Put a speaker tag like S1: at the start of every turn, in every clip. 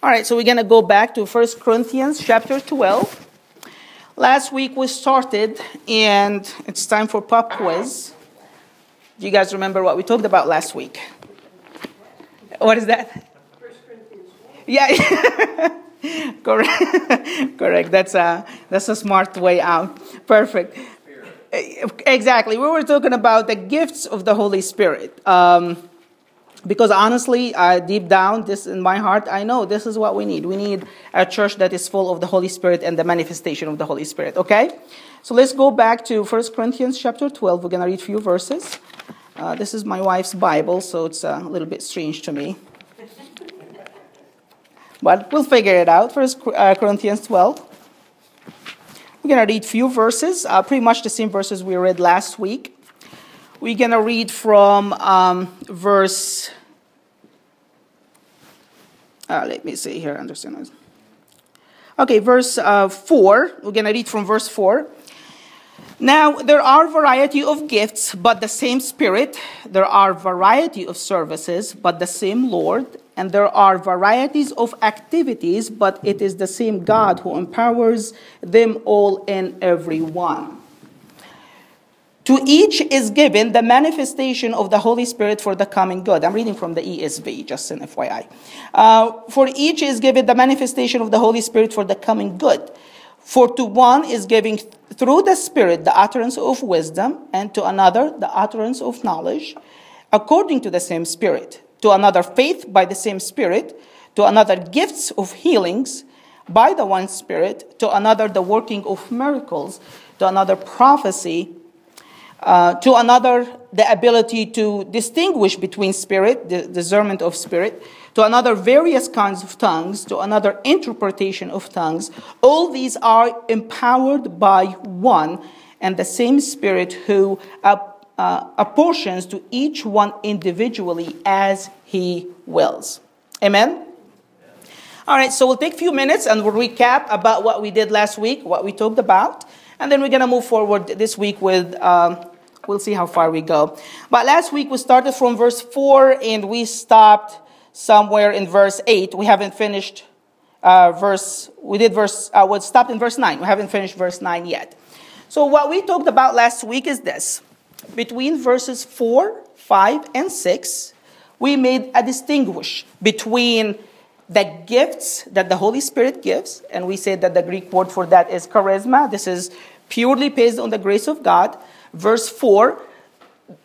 S1: All right, so we're going to go back to 1 Corinthians chapter 12. Last week we started, and it's time for pop quiz. Do you guys remember what we talked about last week? What is that? Yeah, correct. correct. That's a that's a smart way out. Perfect. Exactly. We were talking about the gifts of the Holy Spirit. Um, because honestly, uh, deep down, this in my heart, I know this is what we need. We need a church that is full of the Holy Spirit and the manifestation of the Holy Spirit. Okay, so let's go back to 1 Corinthians chapter 12. We're gonna read a few verses. Uh, this is my wife's Bible, so it's a little bit strange to me, but we'll figure it out. First uh, Corinthians 12. We're gonna read a few verses, uh, pretty much the same verses we read last week. We're going to read from um, verse. Uh, let me see here. Understand? Okay, verse uh, four. We're going to read from verse four. Now there are variety of gifts, but the same Spirit. There are variety of services, but the same Lord. And there are varieties of activities, but it is the same God who empowers them all and every one. To each is given the manifestation of the Holy Spirit for the common good. I'm reading from the ESV, just an FYI. Uh, for each is given the manifestation of the Holy Spirit for the common good. For to one is giving through the Spirit the utterance of wisdom, and to another the utterance of knowledge, according to the same Spirit. To another faith by the same Spirit. To another gifts of healings by the one Spirit. To another the working of miracles. To another prophecy uh, to another, the ability to distinguish between spirit, the discernment of spirit. To another, various kinds of tongues. To another, interpretation of tongues. All these are empowered by one and the same spirit who uh, uh, apportions to each one individually as he wills. Amen? All right, so we'll take a few minutes and we'll recap about what we did last week, what we talked about. And then we're going to move forward this week with, um, we'll see how far we go. But last week we started from verse 4 and we stopped somewhere in verse 8. We haven't finished uh, verse, we did verse, uh, we stopped in verse 9. We haven't finished verse 9 yet. So what we talked about last week is this. Between verses 4, 5, and 6, we made a distinguish between the gifts that the Holy Spirit gives, and we say that the Greek word for that is charisma. This is purely based on the grace of God. Verse 4,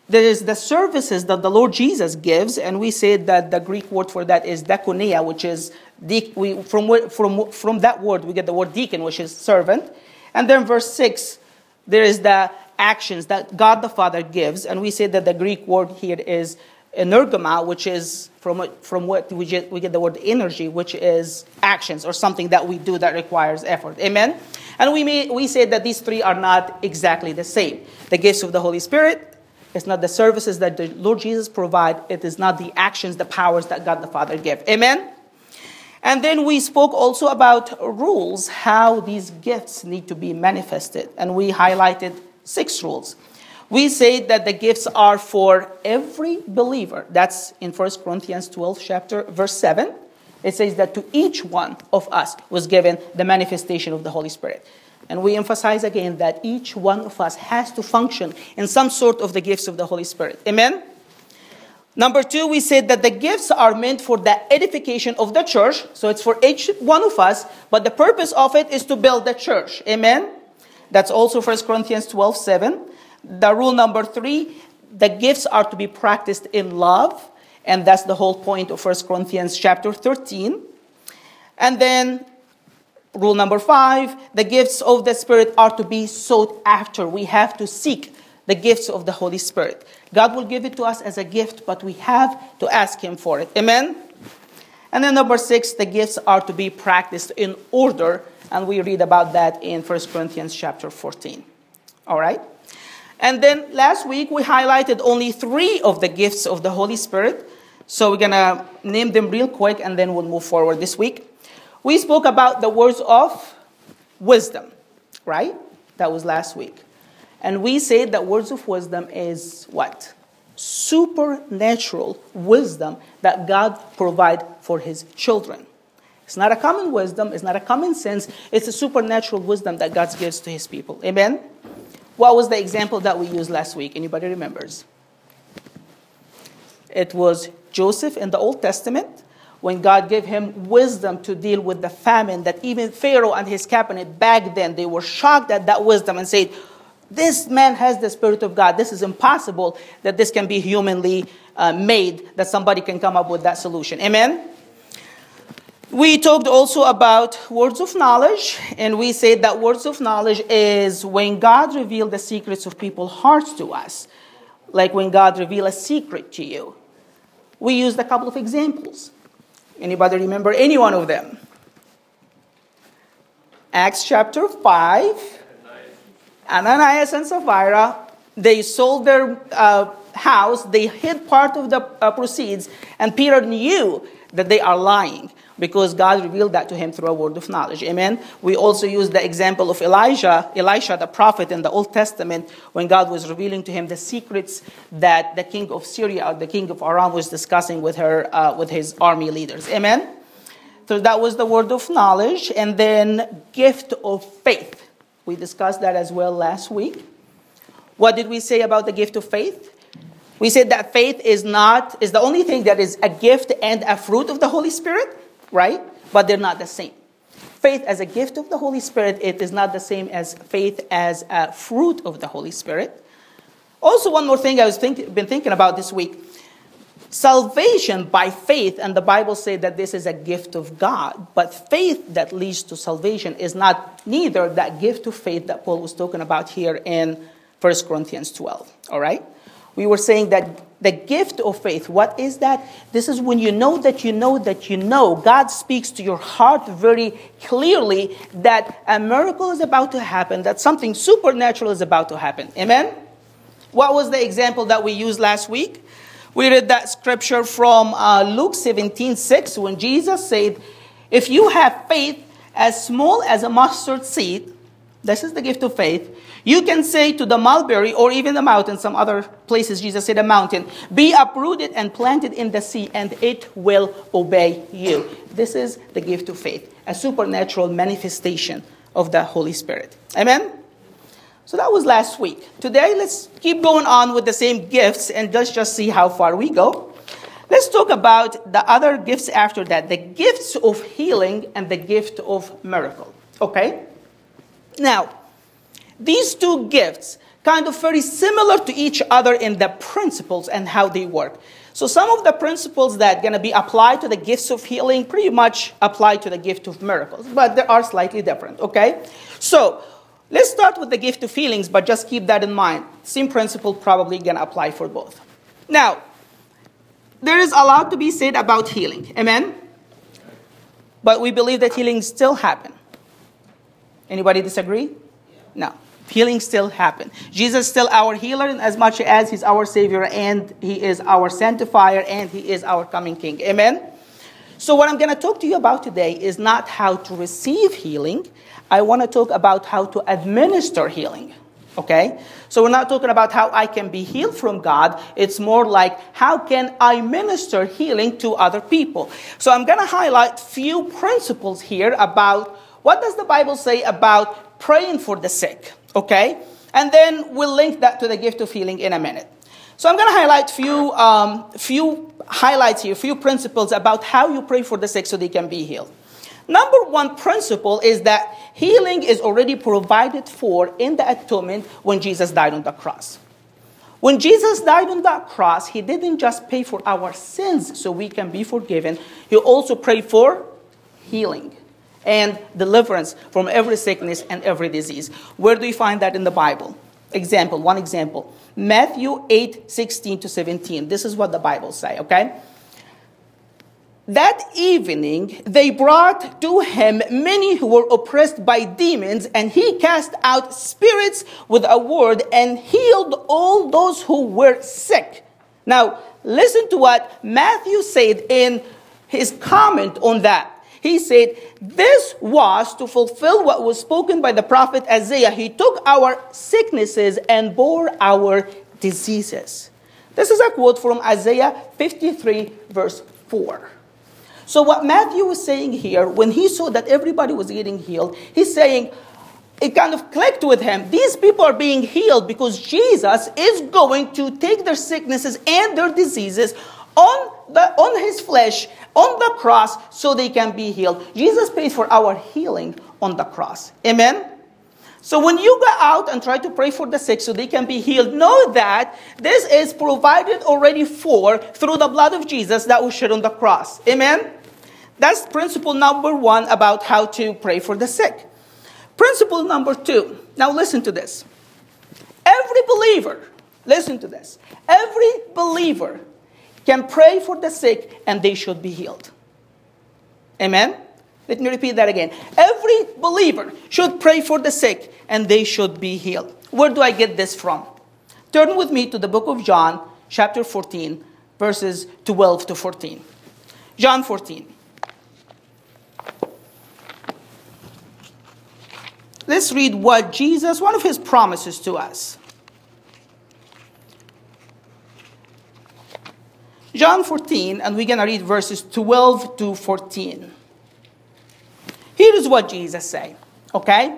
S1: there is the services that the Lord Jesus gives, and we say that the Greek word for that is diakonia, which is we, from, from, from that word we get the word deacon, which is servant. And then verse 6, there is the actions that God the Father gives, and we say that the Greek word here is energema, which is from, from what we get, we get the word energy, which is actions or something that we do that requires effort. Amen? And we, may, we said that these three are not exactly the same. The gifts of the Holy Spirit, it's not the services that the Lord Jesus provide. It is not the actions, the powers that God the Father give. Amen? And then we spoke also about rules, how these gifts need to be manifested. And we highlighted six rules. We say that the gifts are for every believer. That's in 1 Corinthians 12, chapter, verse 7. It says that to each one of us was given the manifestation of the Holy Spirit. And we emphasize again that each one of us has to function in some sort of the gifts of the Holy Spirit. Amen? Number two, we said that the gifts are meant for the edification of the church. So it's for each one of us, but the purpose of it is to build the church. Amen? That's also 1 Corinthians 12 7. The rule number three, the gifts are to be practiced in love. And that's the whole point of 1 Corinthians chapter 13. And then rule number five, the gifts of the Spirit are to be sought after. We have to seek the gifts of the Holy Spirit. God will give it to us as a gift, but we have to ask Him for it. Amen? And then number six, the gifts are to be practiced in order. And we read about that in 1 Corinthians chapter 14. All right? And then last week we highlighted only three of the gifts of the Holy Spirit. So we're going to name them real quick and then we'll move forward this week. We spoke about the words of wisdom, right? That was last week. And we said that words of wisdom is what? Supernatural wisdom that God provide for his children. It's not a common wisdom, it's not a common sense, it's a supernatural wisdom that God gives to his people. Amen? What was the example that we used last week? Anybody remembers? It was Joseph in the Old Testament when God gave him wisdom to deal with the famine that even Pharaoh and his cabinet back then they were shocked at that wisdom and said, "This man has the spirit of God. This is impossible that this can be humanly uh, made that somebody can come up with that solution." Amen. We talked also about words of knowledge, and we said that words of knowledge is when God revealed the secrets of people's hearts to us, like when God revealed a secret to you. We used a couple of examples. Anybody remember any one of them? Acts chapter 5. Ananias and Sapphira, they sold their uh, house, they hid part of the uh, proceeds, and Peter knew that they are lying because God revealed that to him through a word of knowledge. Amen. We also use the example of Elijah, Elisha, the prophet in the Old Testament, when God was revealing to him the secrets that the king of Syria or the king of Aram was discussing with her, uh, with his army leaders. Amen. So that was the word of knowledge, and then gift of faith. We discussed that as well last week. What did we say about the gift of faith? We said that faith is not is the only thing that is a gift and a fruit of the Holy Spirit right? But they're not the same. Faith as a gift of the Holy Spirit, it is not the same as faith as a fruit of the Holy Spirit. Also, one more thing I was think, been thinking about this week. Salvation by faith, and the Bible says that this is a gift of God, but faith that leads to salvation is not neither that gift of faith that Paul was talking about here in 1 Corinthians 12. All right? We were saying that the gift of faith, what is that? This is when you know that you know that you know. God speaks to your heart very clearly that a miracle is about to happen, that something supernatural is about to happen. Amen? What was the example that we used last week? We read that scripture from uh, Luke 17 6 when Jesus said, If you have faith as small as a mustard seed, this is the gift of faith you can say to the mulberry or even the mountain, some other places Jesus said a mountain, be uprooted and planted in the sea, and it will obey you. This is the gift of faith, a supernatural manifestation of the Holy Spirit. Amen? So that was last week. Today, let's keep going on with the same gifts and let's just see how far we go. Let's talk about the other gifts after that the gifts of healing and the gift of miracle. Okay? Now, these two gifts kind of very similar to each other in the principles and how they work. So some of the principles that are going to be applied to the gifts of healing pretty much apply to the gift of miracles, but they are slightly different, okay? So let's start with the gift of healings, but just keep that in mind. Same principle probably going to apply for both. Now, there is a lot to be said about healing. Amen? But we believe that healings still happen. Anybody disagree? No. Healing still happen. Jesus is still our healer in as much as he's our savior and he is our sanctifier and he is our coming king. Amen. So what I'm going to talk to you about today is not how to receive healing. I want to talk about how to administer healing. Okay? So we're not talking about how I can be healed from God. It's more like how can I minister healing to other people. So I'm going to highlight few principles here about what does the Bible say about praying for the sick. Okay? And then we'll link that to the gift of healing in a minute. So I'm going to highlight few um, few highlights here, few principles about how you pray for the sick so they can be healed. Number one principle is that healing is already provided for in the atonement when Jesus died on the cross. When Jesus died on that cross, he didn't just pay for our sins so we can be forgiven, he also prayed for healing and deliverance from every sickness and every disease. Where do you find that in the Bible? Example, one example. Matthew 8, 16 to 17. This is what the Bible say, okay? That evening, they brought to him many who were oppressed by demons, and he cast out spirits with a word and healed all those who were sick. Now, listen to what Matthew said in his comment on that. He said, This was to fulfill what was spoken by the prophet Isaiah. He took our sicknesses and bore our diseases. This is a quote from Isaiah 53, verse 4. So, what Matthew was saying here, when he saw that everybody was getting healed, he's saying, it kind of clicked with him. These people are being healed because Jesus is going to take their sicknesses and their diseases on, the, on his flesh, on the cross, so they can be healed. Jesus paid for our healing on the cross. Amen? So when you go out and try to pray for the sick so they can be healed, know that this is provided already for through the blood of Jesus that was shed on the cross. Amen? That's principle number one about how to pray for the sick. Principle number two. Now listen to this. Every believer, listen to this. Every believer can pray for the sick and they should be healed. Amen? Let me repeat that again. Every believer should pray for the sick and they should be healed. Where do I get this from? Turn with me to the book of John, chapter 14, verses 12 to 14. John 14. Let's read what Jesus, one of his promises to us. John 14, and we're going to read verses 12 to 14. Here is what Jesus say, okay?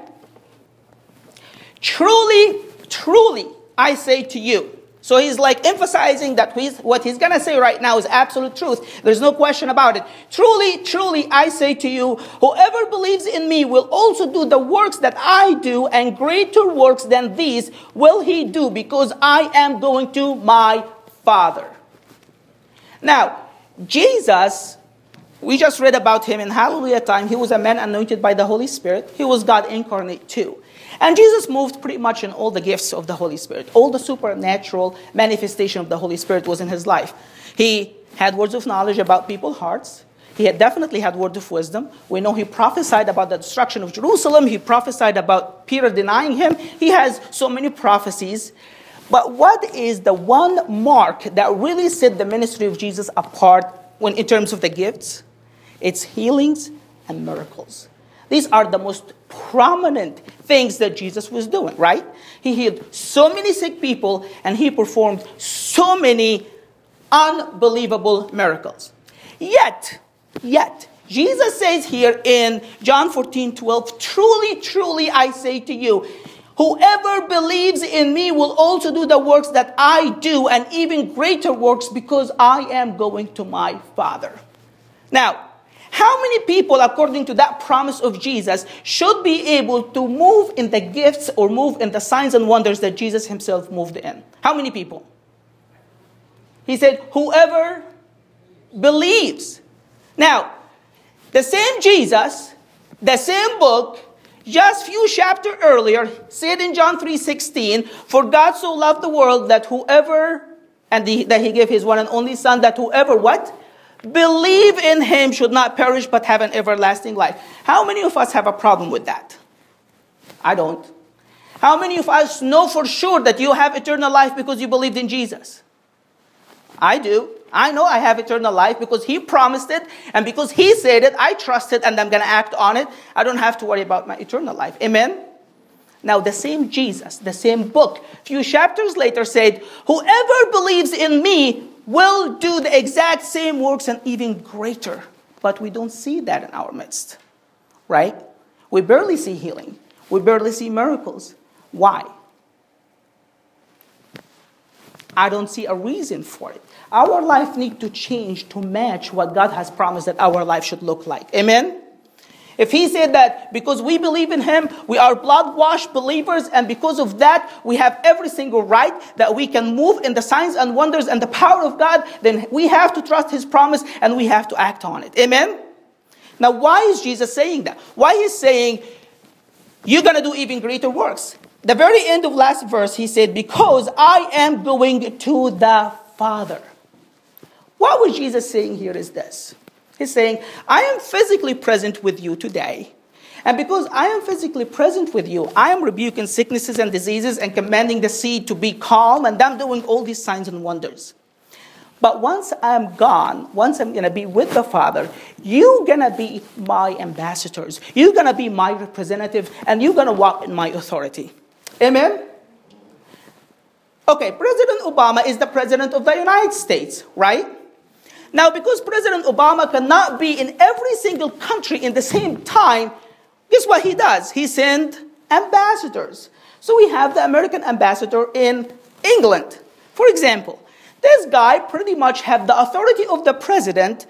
S1: Truly, truly, I say to you. So he's like emphasizing that he's, what he's going to say right now is absolute truth. There's no question about it. Truly, truly, I say to you, whoever believes in me will also do the works that I do, and greater works than these will he do, because I am going to my Father. Now, Jesus, we just read about him in Hallelujah time. He was a man anointed by the Holy Spirit. He was God incarnate too. And Jesus moved pretty much in all the gifts of the Holy Spirit. All the supernatural manifestation of the Holy Spirit was in his life. He had words of knowledge about people's hearts. He had definitely had words of wisdom. We know he prophesied about the destruction of Jerusalem. He prophesied about Peter denying him. He has so many prophecies. But what is the one mark that really set the ministry of Jesus apart when, in terms of the gifts? It's healings and miracles. These are the most prominent things that Jesus was doing, right? He healed so many sick people and he performed so many unbelievable miracles. Yet, yet, Jesus says here in John 14 12, truly, truly, I say to you, Whoever believes in me will also do the works that I do, and even greater works, because I am going to my Father. Now, how many people, according to that promise of Jesus, should be able to move in the gifts or move in the signs and wonders that Jesus himself moved in? How many people? He said, Whoever believes. Now, the same Jesus, the same book, just few chapter earlier, said in John 3:16, "For God so loved the world that whoever and the, that he gave his one and only son that whoever what believe in him should not perish but have an everlasting life." How many of us have a problem with that? I don't. How many of us know for sure that you have eternal life because you believed in Jesus? I do. I know I have eternal life because He promised it, and because He said it, I trust it, and I'm going to act on it. I don't have to worry about my eternal life. Amen? Now, the same Jesus, the same book, a few chapters later said, Whoever believes in me will do the exact same works and even greater. But we don't see that in our midst, right? We barely see healing, we barely see miracles. Why? I don't see a reason for it. Our life need to change to match what God has promised that our life should look like. Amen? If he said that because we believe in him, we are blood washed believers, and because of that, we have every single right that we can move in the signs and wonders and the power of God, then we have to trust his promise and we have to act on it. Amen? Now, why is Jesus saying that? Why is saying you're going to do even greater works? The very end of last verse, he said, Because I am going to the Father. What was Jesus saying here is this He's saying, I am physically present with you today. And because I am physically present with you, I am rebuking sicknesses and diseases and commanding the sea to be calm, and I'm doing all these signs and wonders. But once I'm gone, once I'm going to be with the Father, you're going to be my ambassadors. You're going to be my representative, and you're going to walk in my authority. Amen? Okay, President Obama is the president of the United States, right? Now, because President Obama cannot be in every single country in the same time, guess what he does? He sends ambassadors. So we have the American ambassador in England. For example, this guy pretty much have the authority of the president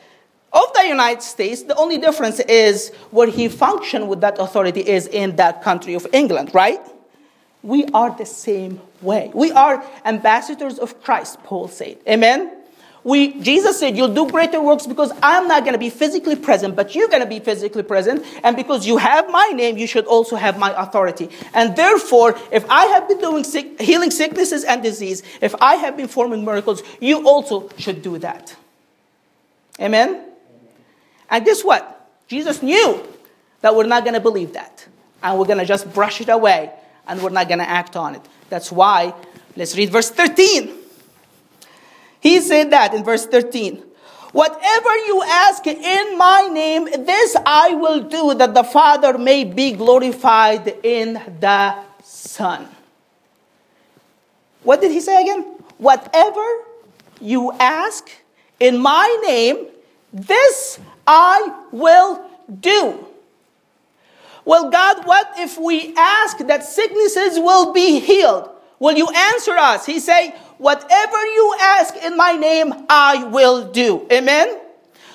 S1: of the United States. The only difference is where he function with that authority is in that country of England, right? We are the same way. We are ambassadors of Christ, Paul said. Amen? We, Jesus said, You'll do greater works because I'm not going to be physically present, but you're going to be physically present. And because you have my name, you should also have my authority. And therefore, if I have been doing sick, healing sicknesses and disease, if I have been forming miracles, you also should do that. Amen? And guess what? Jesus knew that we're not going to believe that. And we're going to just brush it away and we're not going to act on it. That's why, let's read verse 13. He said that in verse 13. Whatever you ask in my name, this I will do, that the Father may be glorified in the Son. What did he say again? Whatever you ask in my name, this I will do. Well, God, what if we ask that sicknesses will be healed? Will you answer us? He say, whatever you ask in my name, I will do. Amen?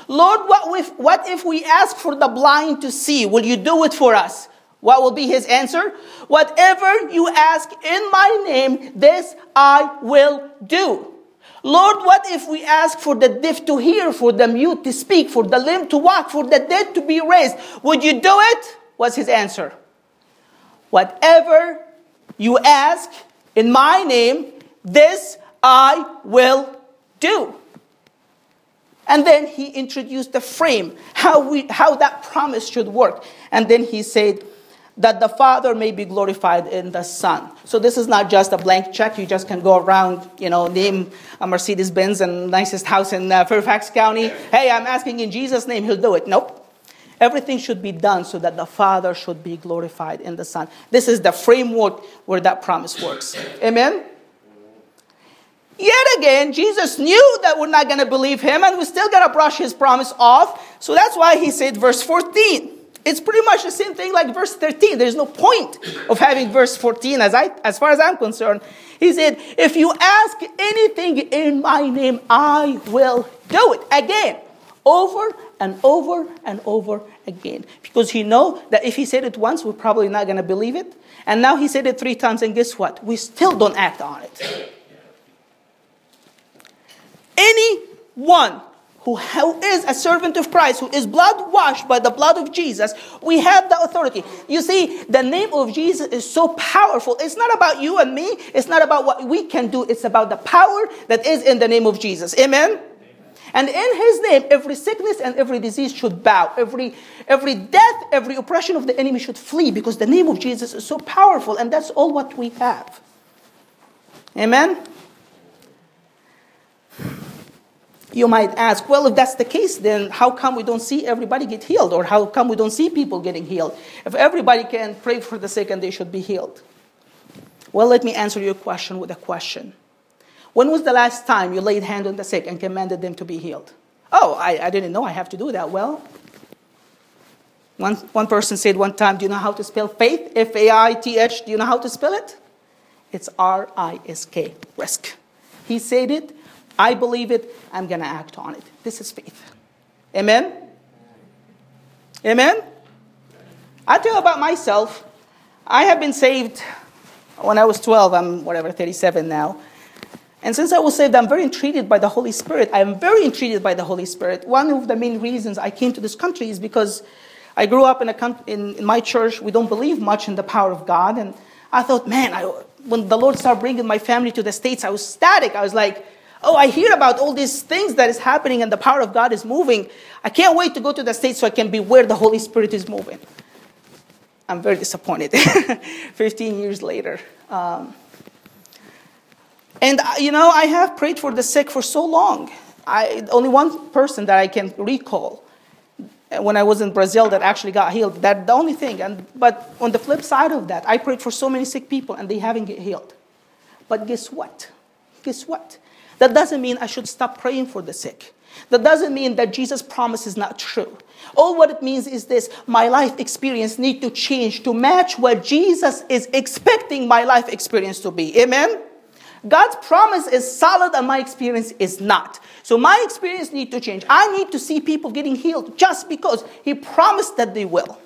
S1: Lord, what if, what if we ask for the blind to see? Will you do it for us? What will be his answer? Whatever you ask in my name, this I will do. Lord, what if we ask for the deaf to hear, for the mute to speak, for the lame to walk, for the dead to be raised? Would you do it? Was his answer? Whatever you ask in my name, this I will do. And then he introduced the frame, how, we, how that promise should work. And then he said, that the Father may be glorified in the Son. So this is not just a blank check. You just can go around, you know, name a Mercedes Benz and nicest house in uh, Fairfax County. Hey, I'm asking in Jesus' name, He'll do it. Nope. Everything should be done so that the Father should be glorified in the Son. This is the framework where that promise works. Amen? Yet again, Jesus knew that we're not going to believe him and we're still going to brush his promise off. So that's why he said, verse 14. It's pretty much the same thing like verse 13. There's no point of having verse 14 as, I, as far as I'm concerned. He said, If you ask anything in my name, I will do it. Again, over and over and over again. Because he know that if he said it once, we're probably not going to believe it. And now he said it three times, and guess what? We still don't act on it. Anyone who is a servant of Christ, who is blood washed by the blood of Jesus, we have the authority. You see, the name of Jesus is so powerful. It's not about you and me, it's not about what we can do, it's about the power that is in the name of Jesus. Amen? And in his name, every sickness and every disease should bow. Every, every death, every oppression of the enemy should flee because the name of Jesus is so powerful, and that's all what we have. Amen? You might ask, well, if that's the case, then how come we don't see everybody get healed? Or how come we don't see people getting healed? If everybody can pray for the sick and they should be healed. Well, let me answer your question with a question. When was the last time you laid hand on the sick and commanded them to be healed? Oh, I, I didn't know I have to do that. Well, one, one person said one time, Do you know how to spell faith? F A I T H. Do you know how to spell it? It's R I S K, risk. He said it, I believe it, I'm going to act on it. This is faith. Amen? Amen? I tell about myself. I have been saved when I was 12. I'm whatever, 37 now. And since I was saved, I'm very entreated by the Holy Spirit. I am very entreated by the Holy Spirit. One of the main reasons I came to this country is because I grew up in, a, in, in my church. We don't believe much in the power of God. And I thought, man, I, when the Lord started bringing my family to the States, I was static. I was like, oh, I hear about all these things that is happening and the power of God is moving. I can't wait to go to the States so I can be where the Holy Spirit is moving. I'm very disappointed 15 years later. Um, and, uh, you know, I have prayed for the sick for so long. I, only one person that I can recall uh, when I was in Brazil that actually got healed. That's the only thing. And, but on the flip side of that, I prayed for so many sick people and they haven't get healed. But guess what? Guess what? That doesn't mean I should stop praying for the sick. That doesn't mean that Jesus' promise is not true. All what it means is this my life experience need to change to match what Jesus is expecting my life experience to be. Amen? God's promise is solid and my experience is not. So my experience need to change. I need to see people getting healed just because he promised that they will.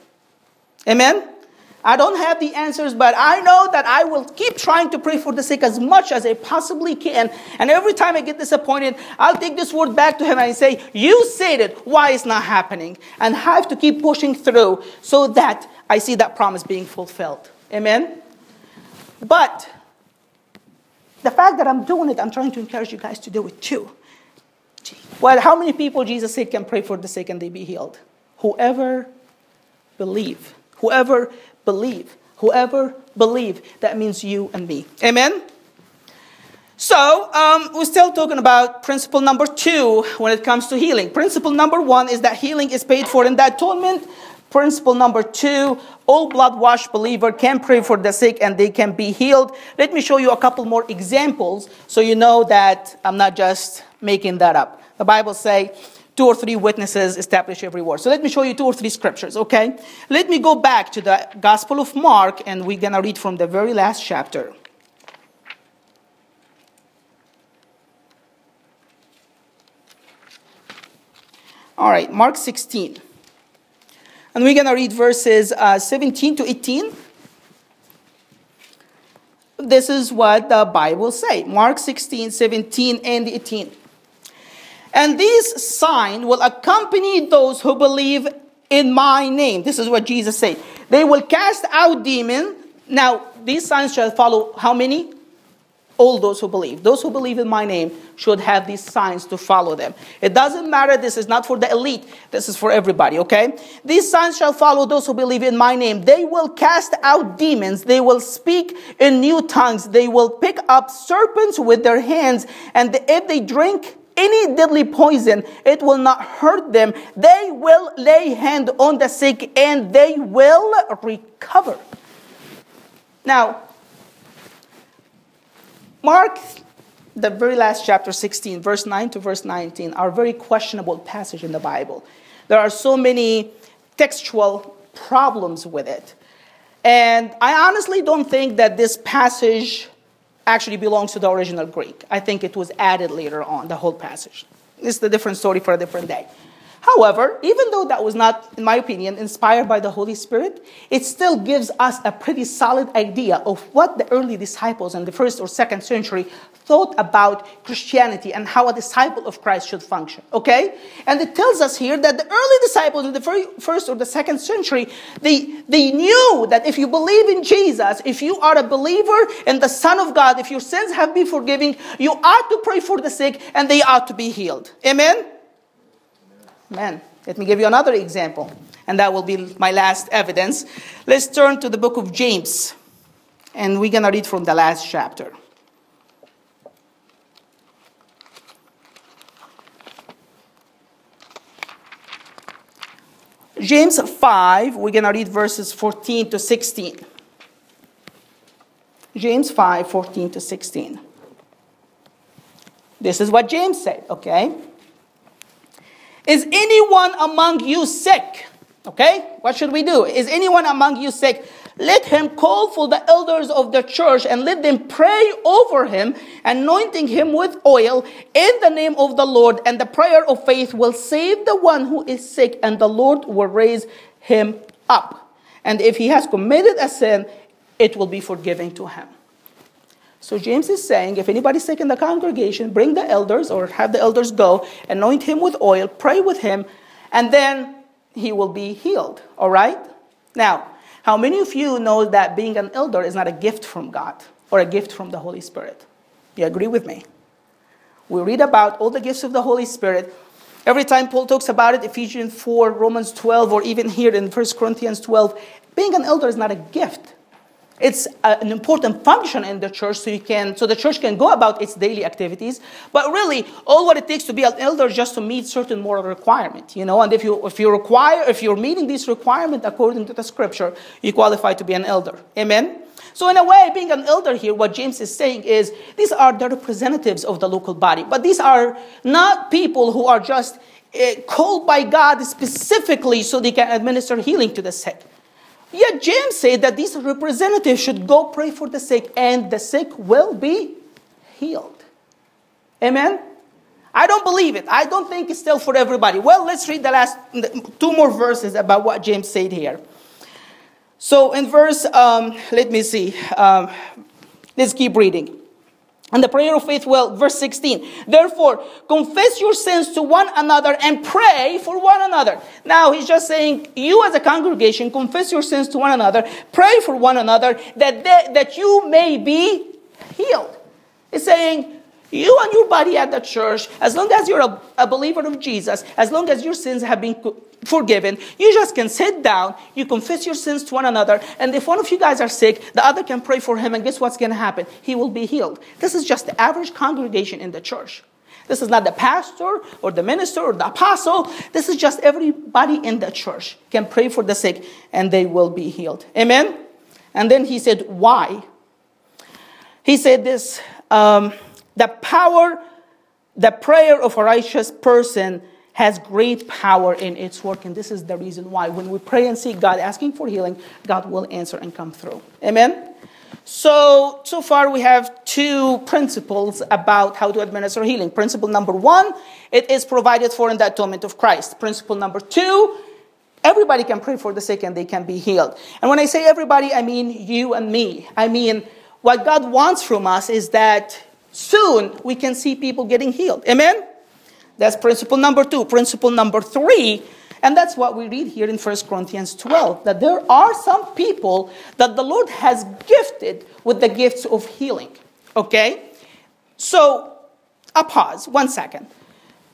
S1: Amen? I don't have the answers, but I know that I will keep trying to pray for the sick as much as I possibly can. And every time I get disappointed, I'll take this word back to him and say, You said it, why it's not happening? And have to keep pushing through so that I see that promise being fulfilled. Amen? But the fact that I'm doing it, I'm trying to encourage you guys to do it too. Well, how many people Jesus said can pray for the sick and they be healed? Whoever believe. Whoever believe. Whoever believe. That means you and me. Amen? So, um, we're still talking about principle number two when it comes to healing. Principle number one is that healing is paid for in the atonement. Principle number two all blood washed believer can pray for the sick and they can be healed. Let me show you a couple more examples so you know that I'm not just making that up. The Bible say two or three witnesses establish every word. So let me show you two or three scriptures, okay? Let me go back to the Gospel of Mark and we're going to read from the very last chapter. All right, Mark 16. And we're going to read verses uh, 17 to 18. This is what the Bible say. Mark 16, 17, and 18. And this sign will accompany those who believe in my name. This is what Jesus said. They will cast out demons. Now, these signs shall follow how many? All those who believe. Those who believe in my name should have these signs to follow them. It doesn't matter, this is not for the elite, this is for everybody, okay? These signs shall follow those who believe in my name. They will cast out demons, they will speak in new tongues, they will pick up serpents with their hands, and if they drink any deadly poison, it will not hurt them. They will lay hand on the sick and they will recover. Now, Mark, the very last chapter 16, verse 9 to verse 19, are very questionable passage in the Bible. There are so many textual problems with it. And I honestly don't think that this passage actually belongs to the original Greek. I think it was added later on, the whole passage. Is a different story for a different day. However, even though that was not, in my opinion, inspired by the Holy Spirit, it still gives us a pretty solid idea of what the early disciples in the first or second century thought about Christianity and how a disciple of Christ should function. Okay? And it tells us here that the early disciples in the first or the second century, they, they knew that if you believe in Jesus, if you are a believer in the Son of God, if your sins have been forgiven, you ought to pray for the sick and they ought to be healed. Amen? Man, let me give you another example, and that will be my last evidence. Let's turn to the book of James, and we're going to read from the last chapter. James 5, we're going to read verses 14 to 16. James 5, 14 to 16. This is what James said, okay? Is anyone among you sick? Okay, what should we do? Is anyone among you sick? Let him call for the elders of the church and let them pray over him, anointing him with oil in the name of the Lord. And the prayer of faith will save the one who is sick, and the Lord will raise him up. And if he has committed a sin, it will be forgiven to him. So James is saying if anybody's sick in the congregation, bring the elders or have the elders go, anoint him with oil, pray with him, and then he will be healed. All right? Now, how many of you know that being an elder is not a gift from God or a gift from the Holy Spirit? You agree with me? We read about all the gifts of the Holy Spirit. Every time Paul talks about it, Ephesians 4, Romans 12, or even here in 1 Corinthians 12, being an elder is not a gift. It's a, an important function in the church so you can so the church can go about its daily activities. But really, all what it takes to be an elder is just to meet certain moral requirement, you know. And if you if you require if you're meeting these requirements according to the scripture, you qualify to be an elder. Amen. So in a way, being an elder here, what James is saying is these are the representatives of the local body, but these are not people who are just uh, called by God specifically so they can administer healing to the sick. Yet James said that these representatives should go pray for the sick and the sick will be healed. Amen? I don't believe it. I don't think it's still for everybody. Well, let's read the last two more verses about what James said here. So in verse, um, let me see, um, let's keep reading. And the prayer of faith, well, verse 16. Therefore, confess your sins to one another and pray for one another. Now, he's just saying, you as a congregation, confess your sins to one another, pray for one another, that, they, that you may be healed. He's saying, you and your body at the church, as long as you're a, a, believer of Jesus, as long as your sins have been forgiven, you just can sit down, you confess your sins to one another, and if one of you guys are sick, the other can pray for him, and guess what's going to happen? He will be healed. This is just the average congregation in the church. This is not the pastor or the minister or the apostle. This is just everybody in the church can pray for the sick and they will be healed. Amen? And then he said, Why? He said this. Um, the power, the prayer of a righteous person has great power in its work. And this is the reason why when we pray and seek God asking for healing, God will answer and come through. Amen? So, so far we have two principles about how to administer healing. Principle number one, it is provided for in the atonement of Christ. Principle number two, everybody can pray for the sick and they can be healed. And when I say everybody, I mean you and me. I mean, what God wants from us is that soon we can see people getting healed. Amen? That's principle number two. Principle number three, and that's what we read here in 1 Corinthians 12, that there are some people that the Lord has gifted with the gifts of healing. Okay? So, a pause, one second.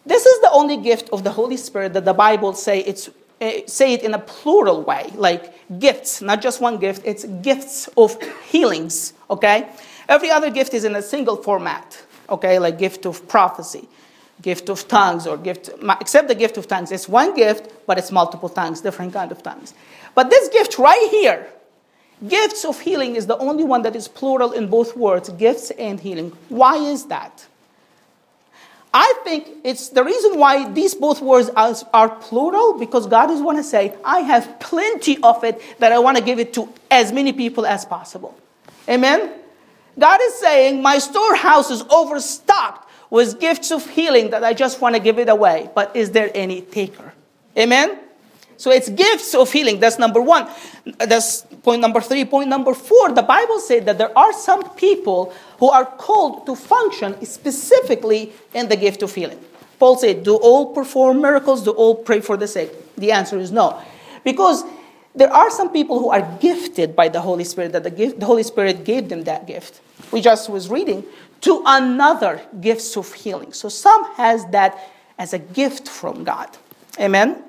S1: This is the only gift of the Holy Spirit that the Bible say it's uh, say it in a plural way, like gifts, not just one gift, it's gifts of healings, okay? Every other gift is in a single format, okay, like gift of prophecy, gift of tongues, or gift, except the gift of tongues. It's one gift, but it's multiple tongues, different kind of tongues. But this gift right here, gifts of healing, is the only one that is plural in both words, gifts and healing. Why is that? I think it's the reason why these both words are, are plural because God is want to say, I have plenty of it that I want to give it to as many people as possible. Amen? God is saying, My storehouse is overstocked with gifts of healing that I just want to give it away. But is there any taker? Amen? So it's gifts of healing. That's number one. That's point number three. Point number four, the Bible said that there are some people who are called to function specifically in the gift of healing. Paul said, Do all perform miracles? Do all pray for the sick? The answer is no. Because there are some people who are gifted by the Holy Spirit, that the, gift, the Holy Spirit gave them that gift. We just was reading to another gifts of healing. So some has that as a gift from God. Amen.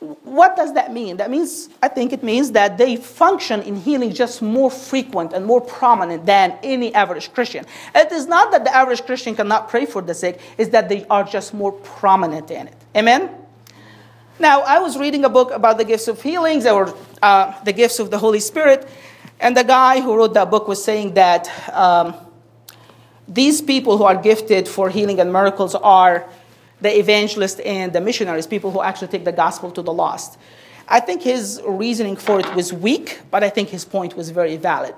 S1: What does that mean? That means, I think it means that they function in healing just more frequent and more prominent than any average Christian. It is not that the average Christian cannot pray for the sick, it's that they are just more prominent in it. Amen? Now, I was reading a book about the gifts of healings or uh, the gifts of the Holy Spirit, and the guy who wrote that book was saying that um, these people who are gifted for healing and miracles are the evangelists and the missionaries, people who actually take the gospel to the lost. I think his reasoning for it was weak, but I think his point was very valid.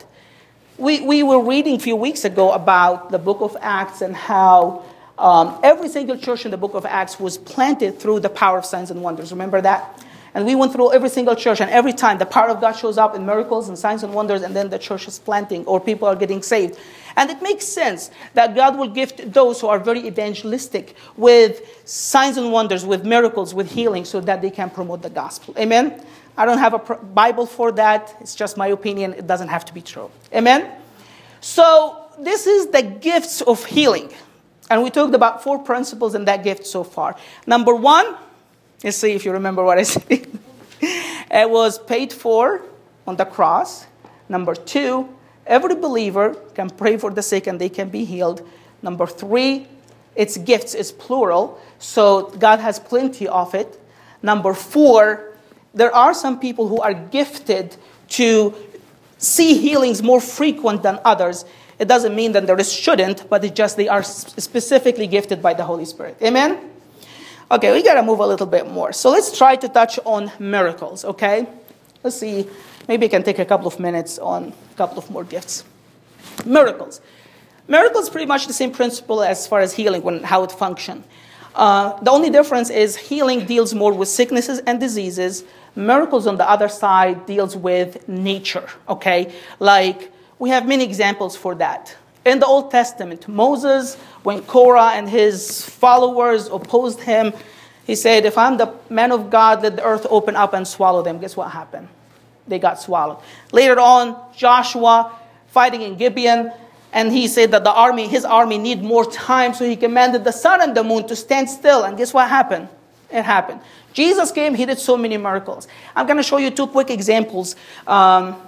S1: We, we were reading a few weeks ago about the book of Acts and how um, every single church in the book of Acts was planted through the power of signs and wonders. Remember that? And we went through every single church, and every time the power of God shows up in miracles and signs and wonders, and then the church is planting or people are getting saved. And it makes sense that God will gift those who are very evangelistic with signs and wonders, with miracles, with healing, so that they can promote the gospel. Amen? I don't have a Bible for that. It's just my opinion. It doesn't have to be true. Amen? So, this is the gifts of healing. And we talked about four principles in that gift so far. Number one, let's see if you remember what I said. it was paid for on the cross. Number two, every believer can pray for the sick and they can be healed. Number three, its gifts is plural, so God has plenty of it. Number four, there are some people who are gifted to see healings more frequent than others. It doesn't mean that there shouldn't, but it's just they are specifically gifted by the Holy Spirit. Amen? Okay, we gotta move a little bit more. So let's try to touch on miracles, okay? Let's see. Maybe I can take a couple of minutes on a couple of more gifts. Miracles. Miracles pretty much the same principle as far as healing, when, how it functions. Uh, the only difference is healing deals more with sicknesses and diseases. Miracles, on the other side, deals with nature. Okay, like we have many examples for that. In the Old Testament, Moses, when Korah and his followers opposed him, he said, If I'm the man of God, let the earth open up and swallow them. Guess what happened? They got swallowed. Later on, Joshua fighting in Gibeon, and he said that the army, his army, need more time, so he commanded the sun and the moon to stand still. And guess what happened? It happened. Jesus came, he did so many miracles. I'm going to show you two quick examples. Um,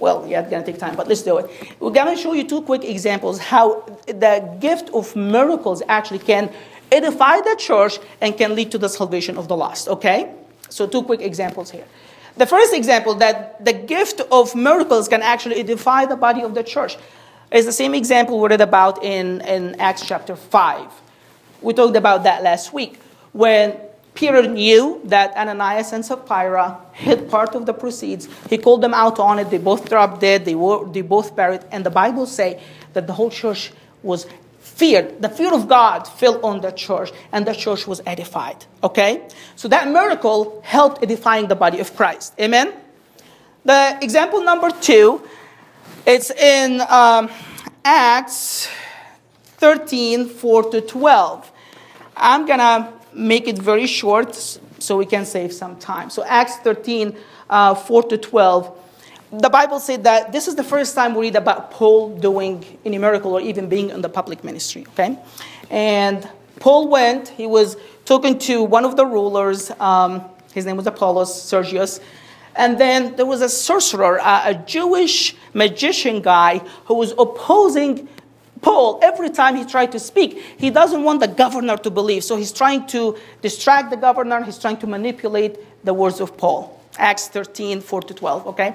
S1: well, yeah, it's going to take time, but let's do it. We're going to show you two quick examples how the gift of miracles actually can edify the church and can lead to the salvation of the lost, okay? So, two quick examples here. The first example that the gift of miracles can actually edify the body of the church is the same example we read about in, in Acts chapter 5. We talked about that last week when Peter knew that Ananias and Sapphira hid part of the proceeds. He called them out on it. They both dropped dead. They, were, they both buried. And the Bible say that the whole church was feared. The fear of God fell on the church, and the church was edified. Okay? So that miracle helped edifying the body of Christ. Amen? The example number two it's in um, Acts 13 4 to 12. I'm going to make it very short so we can save some time. So, Acts 13 uh, 4 to 12. The Bible said that this is the first time we read about Paul doing any miracle or even being in the public ministry. Okay? And Paul went, he was talking to one of the rulers. Um, his name was Apollos, Sergius. And then there was a sorcerer, a, a Jewish magician guy who was opposing Paul every time he tried to speak. He doesn't want the governor to believe, so he's trying to distract the governor, he's trying to manipulate the words of Paul. Acts 13, 4 to 12, okay?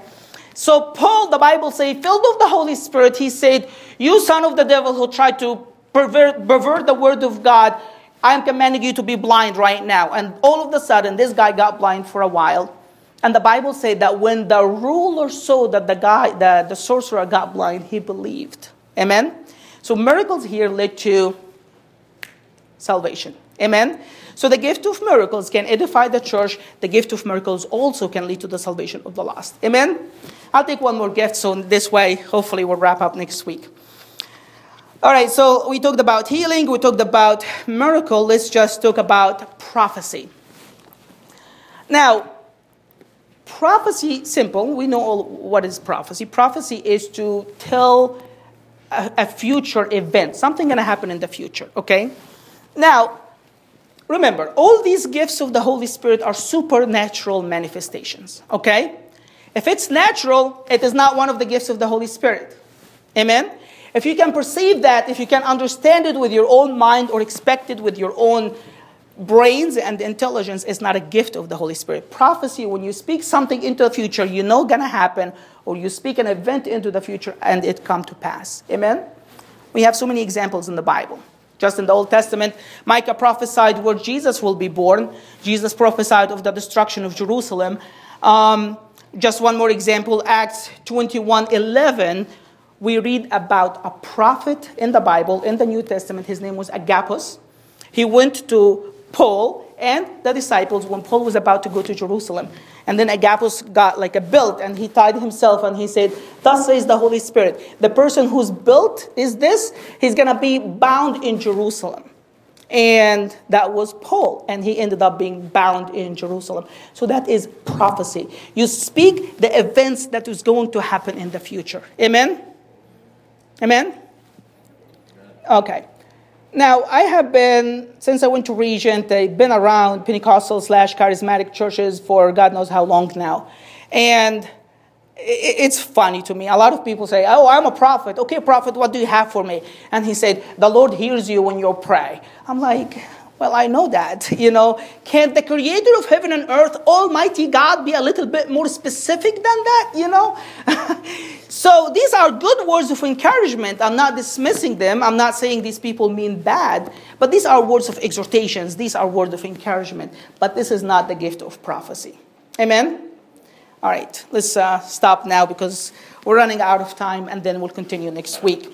S1: So Paul, the Bible says, filled with the Holy Spirit, he said, You son of the devil who tried to pervert, pervert the word of God, I am commanding you to be blind right now. And all of a sudden, this guy got blind for a while. And the Bible said that when the ruler saw that the guy, the, the sorcerer got blind, he believed. Amen? So miracles here led to salvation. Amen? So the gift of miracles can edify the church. The gift of miracles also can lead to the salvation of the lost. Amen? I'll take one more gift, so this way, hopefully, we'll wrap up next week. All right, so we talked about healing, we talked about miracle. Let's just talk about prophecy. Now, prophecy, simple. We know all what is prophecy. Prophecy is to tell a, future event, something going to happen in the future, okay? Now, remember, all these gifts of the Holy Spirit are supernatural manifestations, okay? If it's natural, it is not one of the gifts of the Holy Spirit. Amen? If you can perceive that, if you can understand it with your own mind or expect it with your own brains and intelligence is not a gift of the Holy Spirit. Prophecy, when you speak something into the future, you know gonna happen, or you speak an event into the future and it come to pass. Amen? We have so many examples in the Bible. Just in the Old Testament, Micah prophesied where Jesus will be born. Jesus prophesied of the destruction of Jerusalem. Um, just one more example, Acts 21 11. We read about a prophet in the Bible, in the New Testament. His name was Agabus. He went to Paul and the disciples when Paul was about to go to Jerusalem. And then Agabus got like a belt and he tied himself and he said, Thus says the Holy Spirit, the person whose built is this, he's going to be bound in Jerusalem. And that was Paul, and he ended up being bound in Jerusalem. So that is prophecy. You speak the events that is going to happen in the future. Amen? Amen? Okay. Now, I have been, since I went to Regent, I've been around Pentecostal slash charismatic churches for God knows how long now. And it's funny to me. A lot of people say, Oh, I'm a prophet. Okay, prophet, what do you have for me? And he said, The Lord hears you when you pray. I'm like, Well, I know that. You know, can't the creator of heaven and earth, Almighty God, be a little bit more specific than that? You know? so these are good words of encouragement. I'm not dismissing them. I'm not saying these people mean bad, but these are words of exhortations. These are words of encouragement. But this is not the gift of prophecy. Amen? All right, let's uh, stop now because we're running out of time and then we'll continue next week.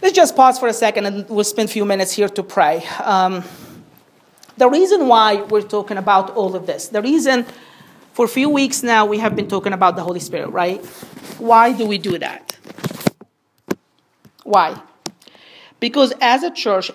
S1: Let's just pause for a second and we'll spend a few minutes here to pray. Um, the reason why we're talking about all of this, the reason for a few weeks now we have been talking about the Holy Spirit, right? Why do we do that? Why? Because as a church,